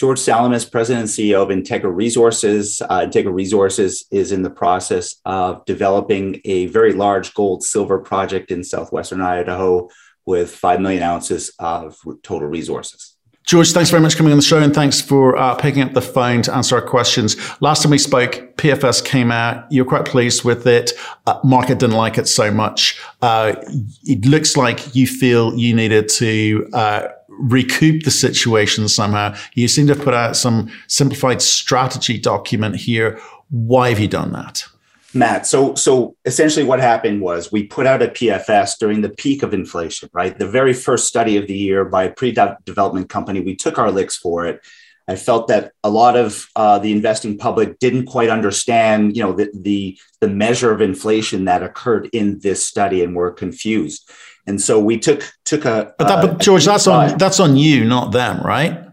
George Salamis, President and CEO of Integra Resources. Uh, Integra Resources is in the process of developing a very large gold silver project in southwestern Idaho with 5 million ounces of total resources. George, thanks very much for coming on the show and thanks for uh, picking up the phone to answer our questions. Last time we spoke, PFS came out. You're quite pleased with it. Uh, market didn't like it so much. Uh, it looks like you feel you needed to uh, recoup the situation somehow. You seem to have put out some simplified strategy document here. Why have you done that? Matt, so so essentially what happened was we put out a PFS during the peak of inflation, right? The very first study of the year by a pre-development company. We took our licks for it. I felt that a lot of uh, the investing public didn't quite understand, you know, the, the the measure of inflation that occurred in this study, and were confused. And so we took took a. But, that, but George, that's on that's on you, not them, right?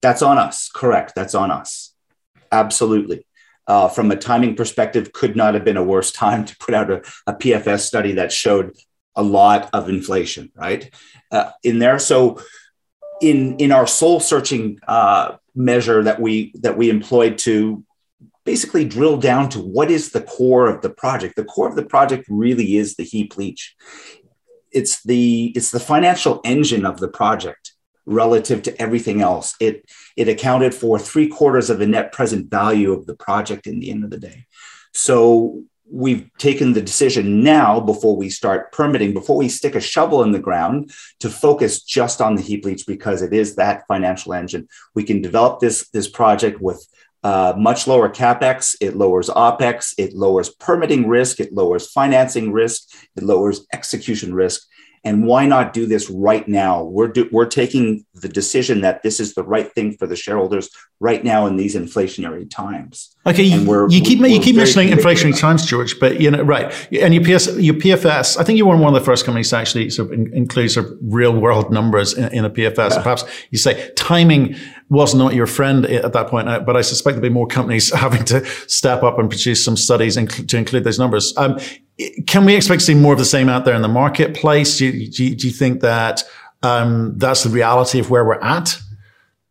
That's on us. Correct. That's on us. Absolutely uh, from a timing perspective, could not have been a worse time to put out a, a PFS study that showed a lot of inflation, right, uh, in there. So, in in our soul searching uh, measure that we that we employed to basically drill down to what is the core of the project. The core of the project really is the heap leach. It's the it's the financial engine of the project relative to everything else. It it accounted for three quarters of the net present value of the project in the end of the day. So we've taken the decision now before we start permitting, before we stick a shovel in the ground, to focus just on the heap leach because it is that financial engine. We can develop this this project with uh, much lower capex. It lowers opex. It lowers permitting risk. It lowers financing risk. It lowers execution risk and why not do this right now? We're do, we're taking the decision that this is the right thing for the shareholders right now in these inflationary times. Okay, you, you keep you keep mentioning inflationary times, George, but you know right. And your PS your PFS, I think you were one of the first companies to actually sort of include sort of real world numbers in, in a PFS. Yeah. Perhaps you say timing was not your friend at that point, uh, but I suspect there'll be more companies having to step up and produce some studies to include those numbers. Um, can we expect to see more of the same out there in the marketplace? Do you, do you, do you think that um, that's the reality of where we're at?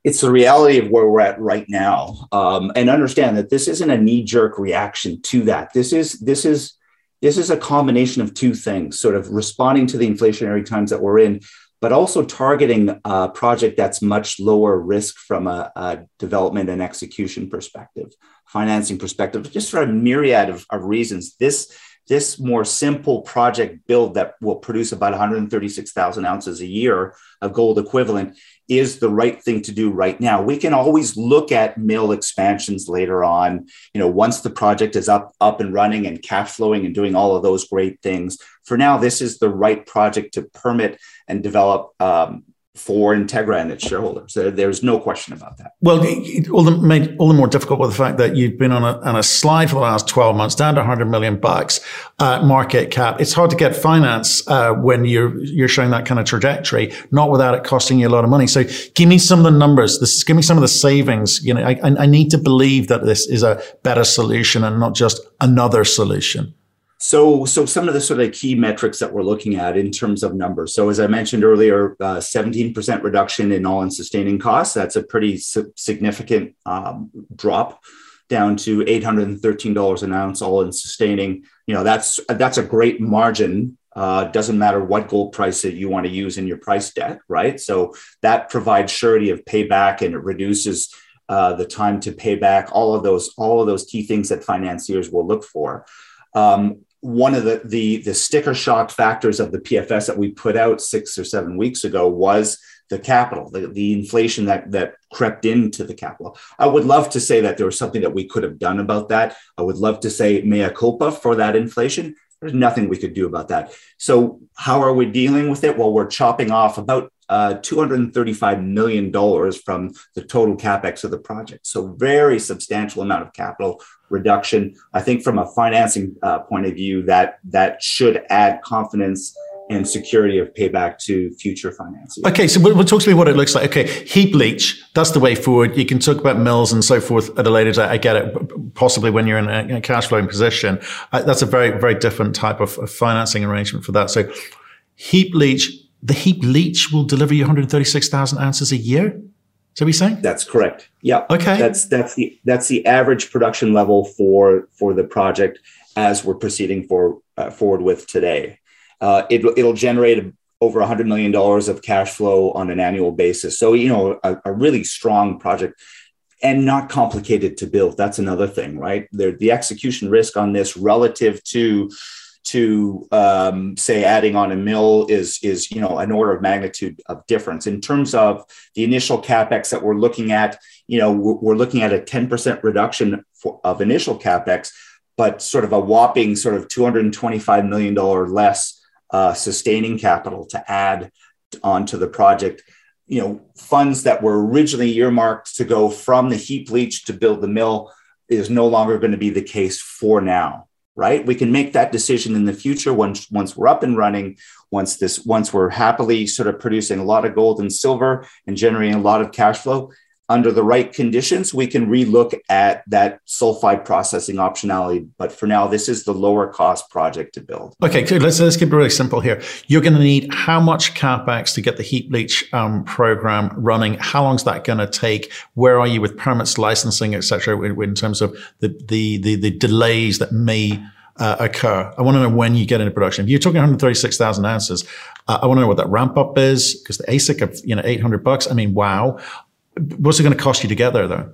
It's the reality of where we're at right now, um, and understand that this isn't a knee-jerk reaction to that. This is this is this is a combination of two things: sort of responding to the inflationary times that we're in, but also targeting a project that's much lower risk from a, a development and execution perspective, financing perspective, just for a myriad of, of reasons. This this more simple project build that will produce about 136,000 ounces a year of gold equivalent is the right thing to do right now. We can always look at mill expansions later on, you know, once the project is up up and running and cash flowing and doing all of those great things. For now, this is the right project to permit and develop um, for Integra and its shareholders. there's no question about that. Well, all the made all the more difficult with the fact that you've been on a, on a slide for the last 12 months, down to 100 million bucks uh, market cap. It's hard to get finance uh, when you're you're showing that kind of trajectory, not without it costing you a lot of money. So, give me some of the numbers. This give me some of the savings. You know, I, I need to believe that this is a better solution and not just another solution. So, so some of the sort of key metrics that we're looking at in terms of numbers. So, as I mentioned earlier, uh, 17% reduction in all-in sustaining costs. That's a pretty su- significant um, drop down to $813 an ounce all-in sustaining. You know, that's that's a great margin. Uh, doesn't matter what gold price that you want to use in your price deck, right? So that provides surety of payback and it reduces uh, the time to pay back. All of those, all of those key things that financiers will look for. Um, one of the, the, the sticker shock factors of the PFS that we put out six or seven weeks ago was the capital, the, the inflation that that crept into the capital. I would love to say that there was something that we could have done about that. I would love to say mea culpa for that inflation. There's nothing we could do about that. So how are we dealing with it? Well, we're chopping off about uh, $235 million from the total capex of the project. So very substantial amount of capital reduction. I think from a financing uh, point of view, that that should add confidence and security of payback to future financing. Okay, so we'll, we'll, talk to me what it looks like. Okay, heap leach, that's the way forward. You can talk about mills and so forth at a later date. I get it, possibly when you're in a, a cash flowing position. Uh, that's a very, very different type of, of financing arrangement for that. So heap leach, the heap leach will deliver you 136,000 ounces a year. So we saying that's correct. Yeah. Okay. That's that's the that's the average production level for for the project as we're proceeding for uh, forward with today. Uh, it, it'll generate over $100 million of cash flow on an annual basis. So, you know, a, a really strong project and not complicated to build. That's another thing, right? There, the execution risk on this relative to to um, say adding on a mill is is you know an order of magnitude of difference in terms of the initial capex that we're looking at. You know, we're, looking at a ten percent reduction for, of initial capex, but sort of a whopping sort of two hundred and twenty five million dollar less uh, sustaining capital to add onto the project you know funds that were originally earmarked to go from the heap leach to build the mill is no longer going to be the case for now right? We can make that decision in the future once once we're up and running once this once we're happily sort of producing a lot of gold and silver and generating a lot of cash flow under the right conditions, we can relook at that sulfide processing optionality. But for now, this is the lower cost project to build. Okay, so let's, let's keep it really simple here. You're going to need how much capex to get the heap leach um, program running? How long is that going to take? Where are you with permits, licensing, etc. In, in, terms of the, the, the, the delays that may uh, occur. I want to know when you get into production. If you're talking 136,000 ounces, uh, I want to know what that ramp up is because the AISC of you know 800 bucks. I mean, wow. What's it going to cost you to get there, though?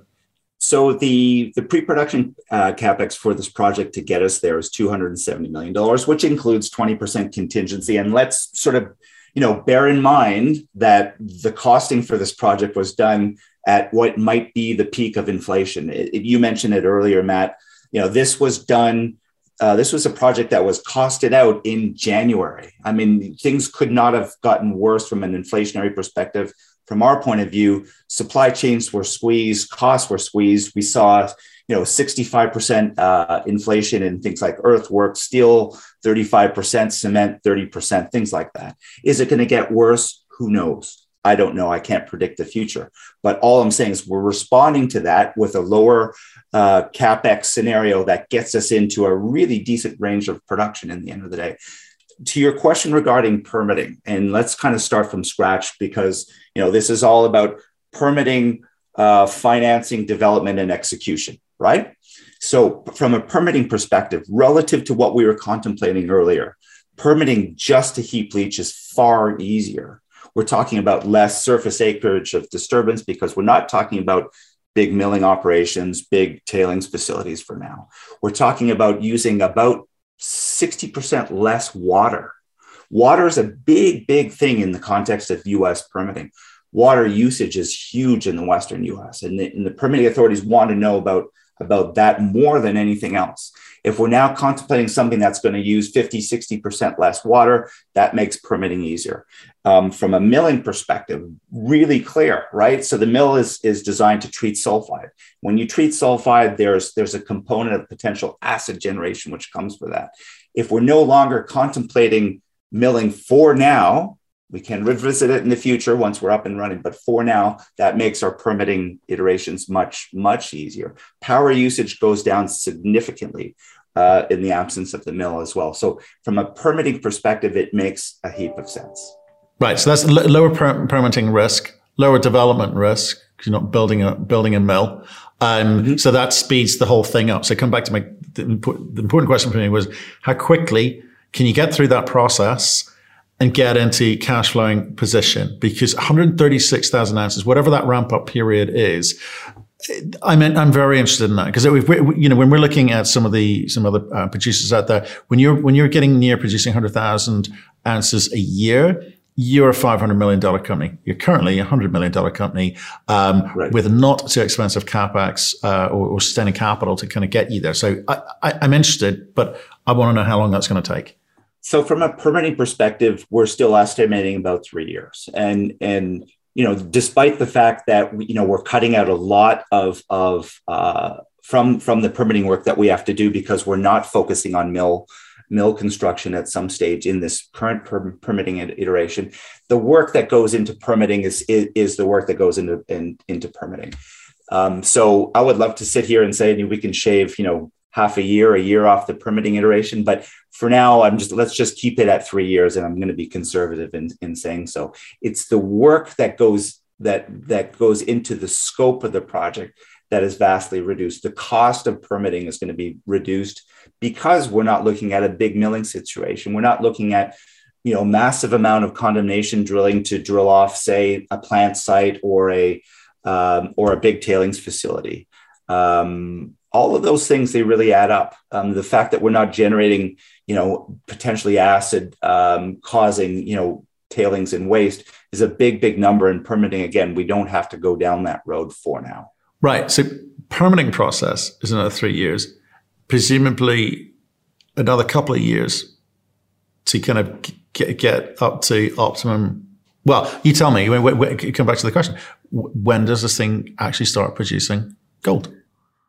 So the the pre-production uh, capex for this project to get us there is two hundred and seventy million dollars, which includes twenty percent contingency. And let's sort of you know bear in mind that the costing for this project was done at what might be the peak of inflation. It, it, you mentioned it earlier, Matt. You know this was done. Uh, this was a project that was costed out in January. I mean, things could not have gotten worse from an inflationary perspective from our point of view, supply chains were squeezed, costs were squeezed. We saw, you know, 65% uh, inflation in things like earthwork, steel, 35%, cement, 30%, things like that. Is it going to get worse? Who knows? I don't know. I can't predict the future. But all I'm saying is we're responding to that with a lower uh, capex scenario that gets us into a really decent range of production in the end of the day to your question regarding permitting, and let's kind of start from scratch because you know this is all about permitting, uh, financing, development, and execution, right? So, from a permitting perspective, relative to what we were contemplating earlier, permitting just a heap leach is far easier. We're talking about less surface acreage of disturbance because we're not talking about big milling operations, big tailings facilities for now. We're talking about using about 60% less water. Water is a big, big thing in the context of US permitting. Water usage is huge in the Western US, and the, and the permitting authorities want to know about, about that more than anything else. If we're now contemplating something that's going to use 50, 60% less water, that makes permitting easier. Um, from a milling perspective, really clear, right? So the mill is, is designed to treat sulfide. When you treat sulfide, there's, there's a component of potential acid generation which comes for that. If we're no longer contemplating milling for now, we can revisit it in the future once we're up and running. But for now, that makes our permitting iterations much, much easier. Power usage goes down significantly uh, in the absence of the mill as well. So, from a permitting perspective, it makes a heap of sense. Right. So that's l- lower per- permitting risk, lower development risk because you're not building a building a mill. Um, mm-hmm. So that speeds the whole thing up. So come back to my the, the important question for me was how quickly can you get through that process? And get into cash flowing position because 136,000 ounces, whatever that ramp up period is, I'm I'm very interested in that because you know when we're looking at some of the some other uh, producers out there, when you're when you're getting near producing hundred thousand ounces a year, you're a five hundred million dollar company. You're currently a hundred million dollar company um, right. with not too expensive capex uh, or, or, sustaining capital to kind of get you there. So I, I, I'm interested, but I want to know how long that's going to take. So from a permitting perspective, we're still estimating about three years, and and you know, despite the fact that you know we're cutting out a lot of of uh, from from the permitting work that we have to do because we're not focusing on mill mill construction at some stage in this current per- permitting iteration. The work that goes into permitting is is, is the work that goes into in, into permitting. Um, so I would love to sit here and say we can shave you know half a year, a year off the permitting iteration. But for now, I'm just let's just keep it at three years, and I'm going to be conservative in, in saying so. It's the work that goes that that goes into the scope of the project that is vastly reduced. The cost of permitting is going to be reduced because we're not looking at a big milling situation. We're not looking at you know massive amount of condemnation drilling to drill off, say, a plant site or a um, or a big tailings facility. Um, all of those things they really add up. Um, the fact that we're not generating, you know, potentially acid um, causing, you know, tailings and waste is a big, big number. And permitting again, we don't have to go down that road for now. Right. So permitting process is another three years, presumably another couple of years to kind of get, get up to optimum. Well, you tell me. Come back to the question. When does this thing actually start producing gold?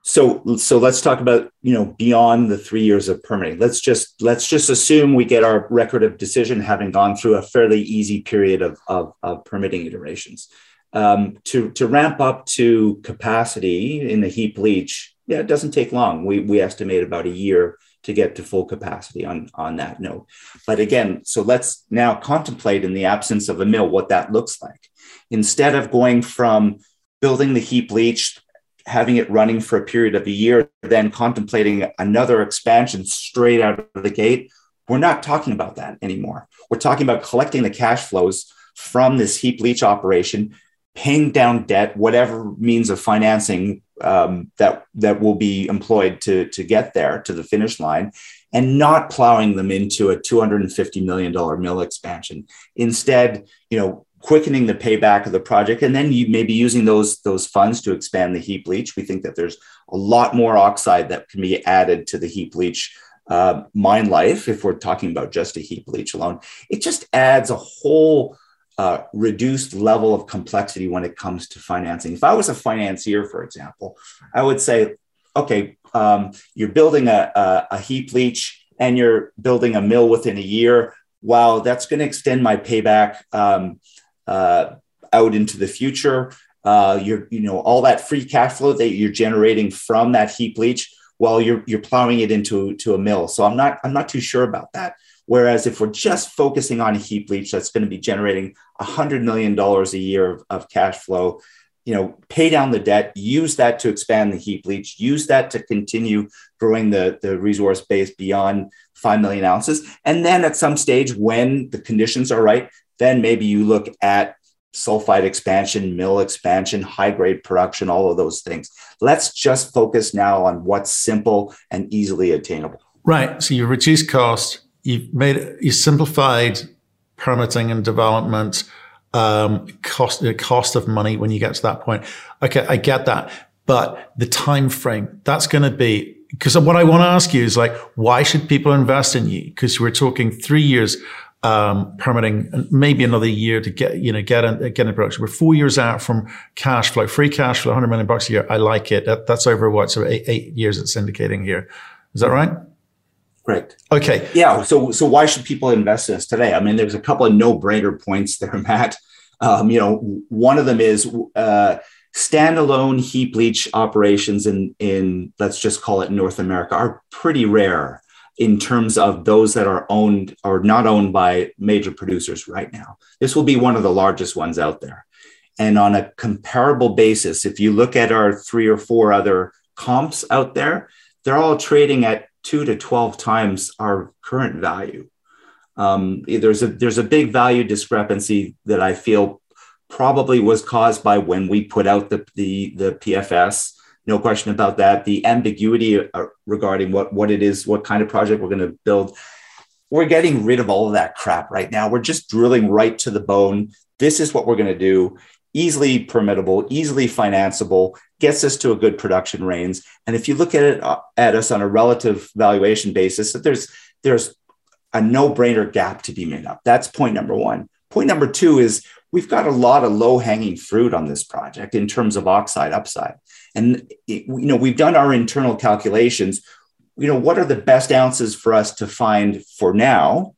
So, so let's talk about you know beyond the three years of permitting. Let's just let's just assume we get our record of decision having gone through a fairly easy period of, of, of permitting iterations um, to to ramp up to capacity in the heap leach. Yeah, it doesn't take long. We we estimate about a year to get to full capacity on on that node. But again, so let's now contemplate in the absence of a mill what that looks like. Instead of going from building the heap leach having it running for a period of a year, then contemplating another expansion straight out of the gate, we're not talking about that anymore. We're talking about collecting the cash flows from this heap leach operation, paying down debt, whatever means of financing um, that that will be employed to to get there to the finish line, and not plowing them into a 250 million dollar mill expansion. Instead, you know, quickening the payback of the project, and then you maybe using those those funds to expand the heap leach. We think that there's a lot more oxide that can be added to the heap leach uh, mine life if we're talking about just a heap leach alone. It just adds a whole uh, reduced level of complexity when it comes to financing. If I was a financier, for example, I would say, okay, um, you're building a, a, a, heap leach and you're building a mill within a year. Wow, that's going to extend my payback um, uh, out into the future. Uh, you're, you know, all that free cash flow that you're generating from that heap leach while you're you're plowing it into to a mill. So I'm not I'm not too sure about that. Whereas if we're just focusing on a heap leach that's going to be generating $100 million a year of, of cash flow, you know, pay down the debt, use that to expand the heap leach, use that to continue growing the, the resource base beyond 5 million ounces. And then at some stage, when the conditions are right, then maybe you look at sulfide expansion, mill expansion, high grade production, all of those things. Let's just focus now on what's simple and easily attainable. Right. So you reduce cost, you've made you simplified permitting and development, um, cost cost of money when you get to that point. Okay, I get that, but the time frame that's going to be because what I want to ask you is like, why should people invest in you? Because we're talking three years um, permitting maybe another year to get you know get in, get in production. We're four years out from cash flow, free cash flow, 100 million bucks a year. I like it. That, that's over what so eight, eight years. It's indicating here. Is that right? Correct. Okay. Yeah. So, so why should people invest in us today? I mean, there's a couple of no-brainer points there, Matt. Um, you know, one of them is uh, standalone heap leach operations in in let's just call it North America are pretty rare in terms of those that are owned or not owned by major producers right now. This will be one of the largest ones out there. And on a comparable basis, if you look at our three or four other comps out there, they're all trading at two to 12 times our current value. Um, there's a there's a big value discrepancy that I feel probably was caused by when we put out the the, the PFS. No question about that. The ambiguity uh, regarding what what it is, what kind of project we're going to build. We're getting rid of all of that crap right now. We're just drilling right to the bone. This is what we're going to do easily permittable, easily financeable, gets us to a good production range. And if you look at it uh, at us on a relative valuation basis, that there's there's a no-brainer gap to be made up. That's point number one. Point number two is we've got a lot of low-hanging fruit on this project in terms of oxide upside. And it, you know, we've done our internal calculations. You know, what are the best ounces for us to find for now?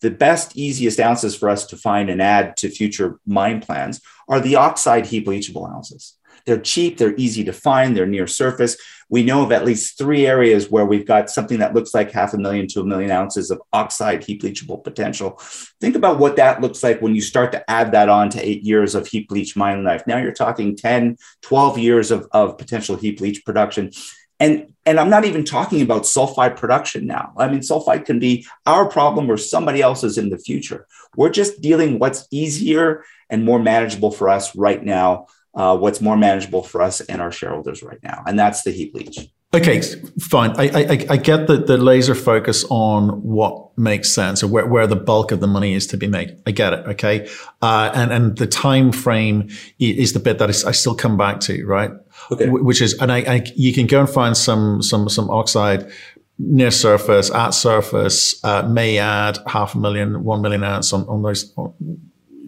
The best, easiest ounces for us to find and add to future mine plans are the oxide heap leachable ounces. They're cheap, they're easy to find, they're near surface. We know of at least three areas where we've got something that looks like half a million to a million ounces of oxide heap leachable potential. Think about what that looks like when you start to add that on to eight years of heap leach mine life. Now you're talking 10, 12 years of, of potential heap leach production. And, and I'm not even talking about sulfide production now. I mean, sulfide can be our problem or somebody else's in the future. We're just dealing what's easier and more manageable for us right now, uh, what's more manageable for us and our shareholders right now. And that's the heap leach. Okay, fine. I, I, I get the, the laser focus on what makes sense or where, where the bulk of the money is to be made. I get it. Okay. Uh, and, and the time frame is the bit that I still come back to, right? Okay. Which is, and I, I, you can go and find some, some, some oxide near surface, at surface, uh, may add half a million, one million ounce on, on those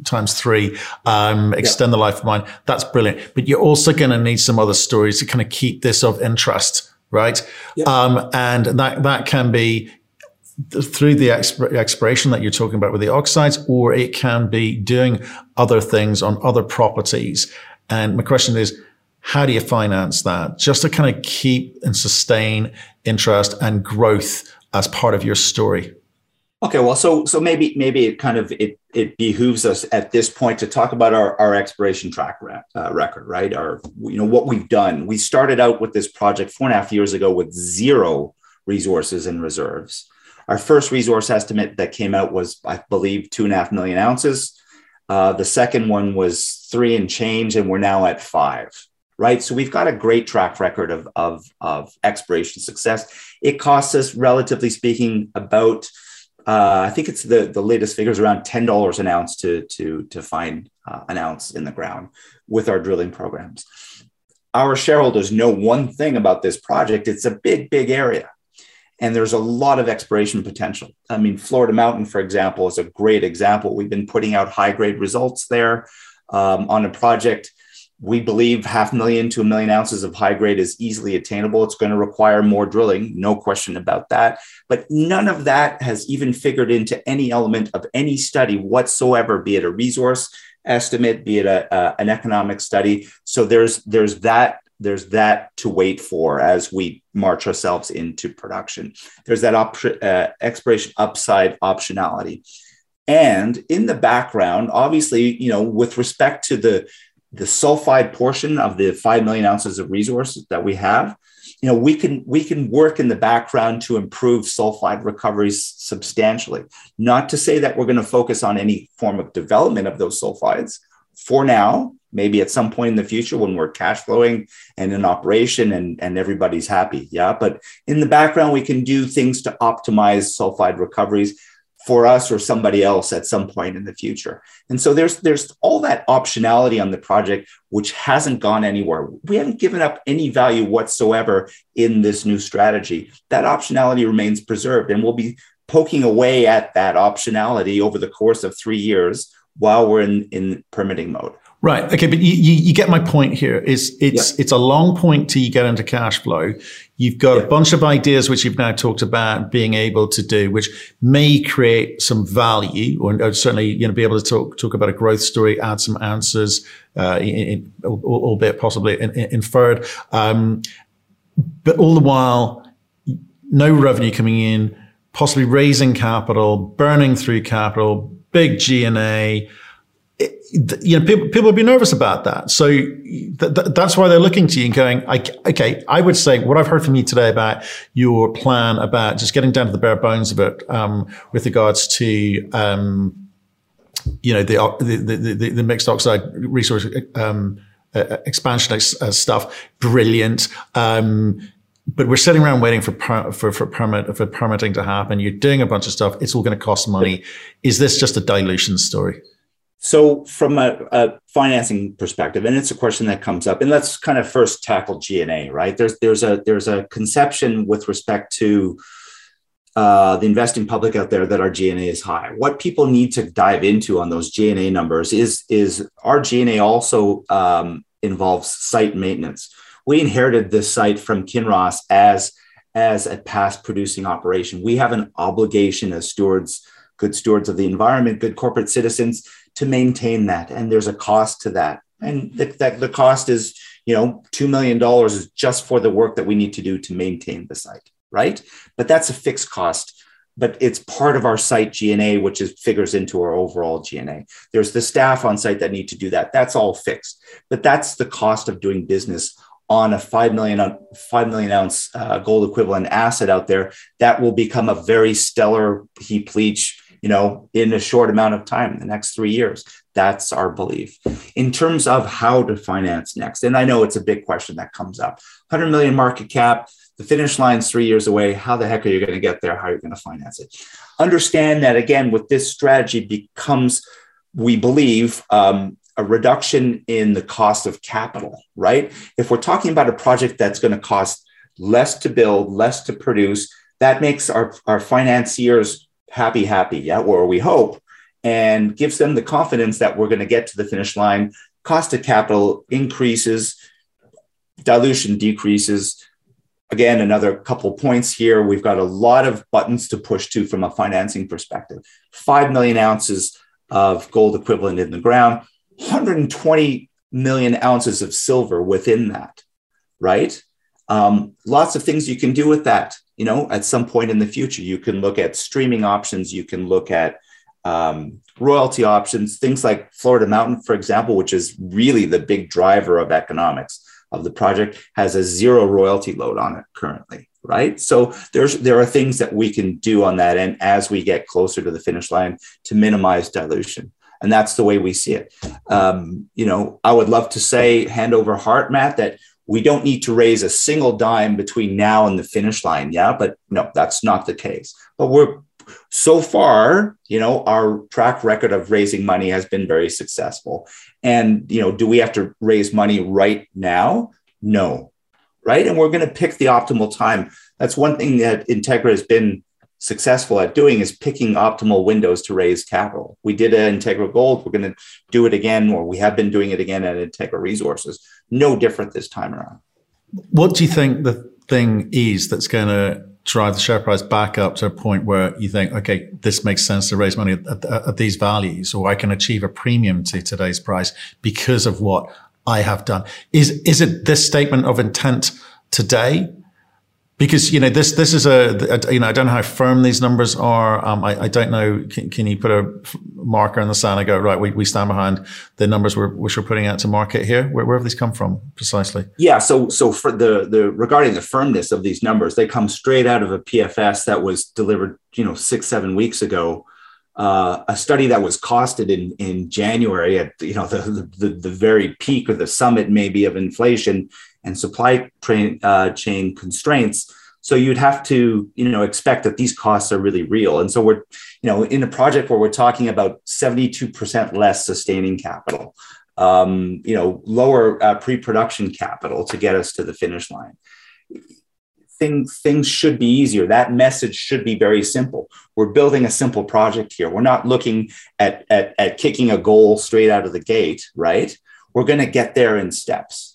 times three, um, extend yeah. the life of mine. That's brilliant. But you're also going to need some other stories to kind of keep this of interest, right? Yeah. Um, and that, that can be through the exp- exploration that you're talking about with the oxides, or it can be doing other things on other properties. And my question is, how do you finance that just to kind of keep and sustain interest and growth as part of your story? Okay, well, so so maybe maybe it kind of it it behooves us at this point to talk about our our exploration track uh, record, right? Our you know what we've done. We started out with this project four and a half years ago with zero resources and reserves. Our first resource estimate that came out was, I believe, two and a half million ounces. Uh, the second one was three and change, and we're now at five right? So we've got a great track record of, of, of exploration success. It costs us, relatively speaking, about uh, I think it's the the latest figures around ten dollars an ounce to to to find uh, an ounce in the ground with our drilling programs. Our shareholders know one thing about this project: it's a big, big area, and there's a lot of exploration potential. I mean, Florida Mountain, for example, is a great example. We've been putting out high grade results there um, on a project we believe half million to a million ounces of high grade is easily attainable. It's going to require more drilling, no question about that. But none of that has even figured into any element of any study whatsoever, be it a resource estimate, be it a, an economic study. So there's there's that there's that to wait for as we march ourselves into production. There's that op- uh, upside optionality. And in the background, obviously, you know, with respect to the the sulfide portion of the 5 million ounces of resources that we have you know we can we can work in the background to improve sulfide recoveries substantially. Not to say that we're going to focus on any form of development of those sulfides. For now maybe at some point in the future when we're cash flowing and in operation and, and everybody's happy yeah? But in the background we can do things to optimize sulfide recoveries for us or somebody else at some point in the future. And so there's there's all that optionality on the project which hasn't gone anywhere. We haven't given up any value whatsoever in this new strategy. That optionality remains preserved and we'll be poking away at that optionality over the course of 3 years while we're in in permitting mode. Right. Okay. But you, you, you, get my point here. Is it's yeah. it's a long point till you get into cash flow. You've got yeah. a bunch of ideas which you've now talked about being able to do, which may create some value, or, or certainly you know be able to talk talk about a growth story, add some answers, uh, in, in, albeit possibly in, inferred. Um, but all the while, no revenue coming in, possibly raising capital, burning through capital, big G and A you know, people, people would be nervous about that. So th- th- that's why they're looking to you and going, okay, I would say what I've heard from you today about your plan about just getting down to the bare bones of it, um, with regards to, um, you know, the, the, the, the, mixed oxide resource, um, uh, expansion uh, stuff, brilliant. Um, but we're sitting around waiting for per, for for permit for permitting to happen. You're doing a bunch of stuff. It's all going to cost money. Is this just a dilution story? So, from a, a, financing perspective, and it's a question that comes up, and let's kind of first tackle G&A, right? There's there's a there's a conception with respect to uh, the investing public out there that our G&A is high. What people need to dive into on those G&A numbers is is our G&A also um, involves site maintenance. We inherited this site from Kinross as as a past producing operation. We have an obligation as stewards, good stewards of the environment, good corporate citizens to maintain that. And there's a cost to that. And the, the, the cost is, you know, $2 million is just for the work that we need to do to maintain the site, right? But that's a fixed cost but it's part of our site G&A, which is figures into our overall G&A. There's the staff on site that need to do that. That's all fixed, but that's the cost of doing business on a five million five million ounce uh, gold equivalent asset out there. That will become a very stellar heap leach, you know, in a short amount of time, the next three years. That's our belief. In terms of how to finance next, and I know it's a big question that comes up. 100 million market cap the finish line's three years away. How the heck are you going to get there? How are you going to finance it? Understand that again, with this strategy becomes, we believe, um, a reduction in the cost of capital, right? If we're talking about a project that's going to cost less to build, less to produce, that makes our, our financiers happy, happy, yeah, or we hope, and gives them the confidence that we're going to get to the finish line. Cost of capital increases, dilution decreases, again, another couple points here. We've got a lot of buttons to push to from a financing perspective. 5 million ounces of gold equivalent in the ground, 120 million ounces of silver within that, right? Um, lots of things you can do with that. You know, at some point in the future, you can look at streaming options, you can look at um, royalty options, things like Florida Mountain, for example, which is really the big driver of economics of the project has a zero royalty load on it currently right? So there's there are things that we can do on that end as we get closer to the finish line to minimize dilution. And that's the way we see it. Um, you know i would love to say hand over heart matt that we don't need to raise a single dime between now and the finish line yeah but no that's not the case but we're so far, you know, our track record of raising money has been very successful. And, you know, do we have to raise money right now? No. Right. And we're going to pick the optimal time. That's one thing that Integra has been successful at doing is picking optimal windows to raise capital. We did at Integra Gold. We're going to do it again, or we have been doing it again at Integra Resources. No different this time around. What do you think the thing is that's going to drive the share price back up to a point where you think, okay, this makes sense to raise money at, at, at, these values, or I can achieve a premium to today's price because of what I have done. Is is it this statement of intent today because you know this this is a, a, you know I don't know how firm these numbers are. Um, I, I, don't know. Can, can, you put a marker in the sand and go right? We, we stand behind the numbers we're, which we're putting out to market here. Where, where have these come from precisely? Yeah. So so for the the regarding the firmness of these numbers, they come straight out of a PFS that was delivered you know six seven weeks ago. Uh, a study that was costed in in January at you know the, the the very peak or the summit maybe of inflation and supply train, uh, chain constraints. So you'd have to, you know, expect that these costs are really real. And so we're, you know, in a project where we're talking about 72% less sustaining capital, um, you know, lower uh, pre-production capital to get us to the finish line. Things, things should be easier. That message should be very simple. We're building a simple project here. We're not looking at, at, at kicking a goal straight out of the gate, right? We're going to get there in steps.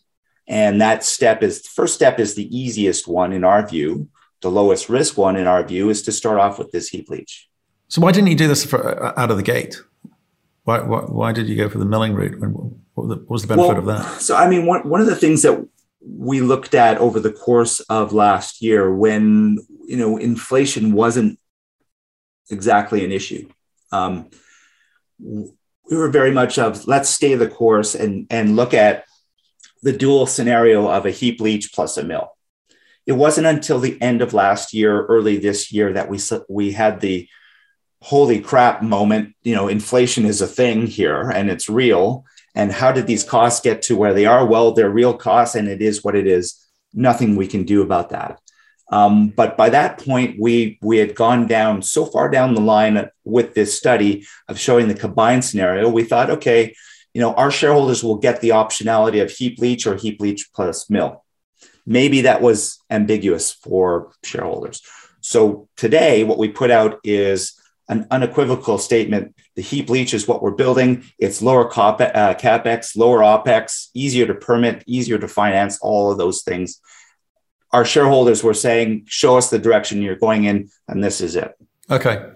And that step is the first step is the easiest one in our view. The lowest risk one in our view is to start off with this heap leach. So why didn't you do this for, uh, out of the gate? Why, why, why, did you go for the milling route? What was the benefit well, of that? So, I mean, one, one of the things that we looked at over the course of last year when, you know, inflation wasn't exactly an issue. Um, we were very much of let's stay the course and, and look at the dual scenario of a heap leach plus a mill. It wasn't until the end of last year, early this year, that we we had the holy crap moment. You know, inflation is a thing here and it's real. And how did these costs get to where they are? Well, they're real costs, and it is what it is. Nothing we can do about that. Um, but by that point, we we had gone down so far down the line with this study of showing the combined scenario. We thought, okay, you know, our shareholders will get the optionality of heap leach or heap leach plus mill. Maybe that was ambiguous for shareholders. So today, what we put out is an unequivocal statement. The heap leach is what we're building. It's lower uh, capex, lower opex, easier to permit, easier to finance, all of those things. Our shareholders were saying, show us the direction you're going in, and this is it. Okay.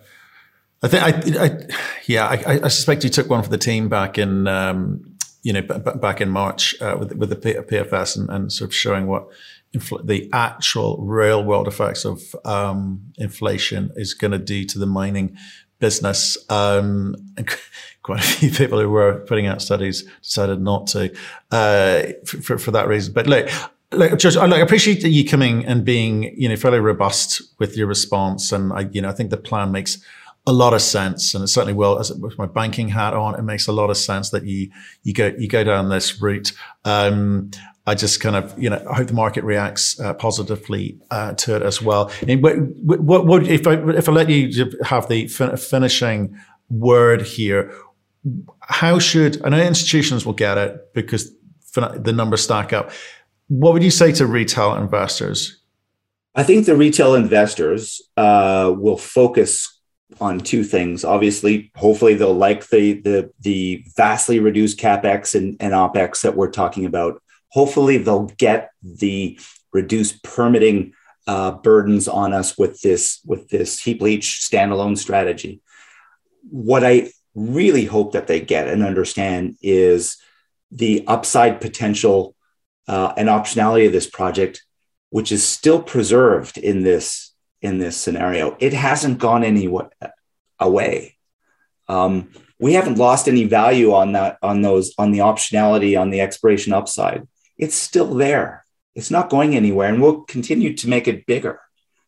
I think I, I yeah, I, I, suspect you took one for the team back in um, you know, b- back in March uh, with with the PFS and, and sort of showing what infl- the actual real world effects of um, inflation is going to do to the mining business. Um, quite a few people who were putting out studies decided not to uh, for, for that reason. But look, like, George, I like, appreciate you coming and being, you know, fairly robust with your response. And I, you know, I think the plan makes a lot of sense, and it certainly will. As with my banking hat on, it makes a lot of sense that you you go you go down this route. Um, I just kind of, you know, I hope the market reacts uh, positively uh, to it as well. And what, what, what, if I if I let you have the fin- finishing word here, how should I know institutions will get it because the numbers stack up. What would you say to retail investors? I think the retail investors uh, will focus on two things. Obviously, hopefully they'll like the the the vastly reduced capex and, and opex that we're talking about. Hopefully they'll get the reduced permitting uh, burdens on us with this with this heap leach standalone strategy. What I really hope that they get and understand is the upside potential uh, and optionality of this project, which is still preserved in this in this scenario. It hasn't gone any away. Um, we haven't lost any value on that on those on the optionality on the exploration upside. It's still there. It's not going anywhere, and we'll continue to make it bigger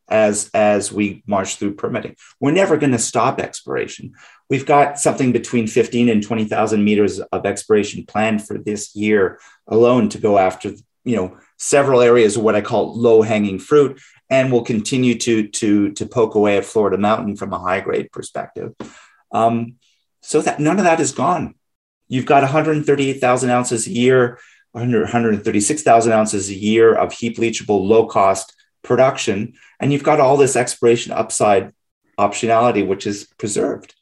as as we march through permitting. We're never going to stop exploration. We've got something between 15 and 20,000 meters of exploration planned for this year alone to go after, you know, several areas of what I call low hanging fruit, and we'll continue to to to poke away at Florida Mountain from a high grade perspective. Um, so that none of that is gone. You've got 138,000 ounces a year, 136,000 ounces a year of heap leachable low cost production, and you've got all this exploration upside optionality, which is preserved.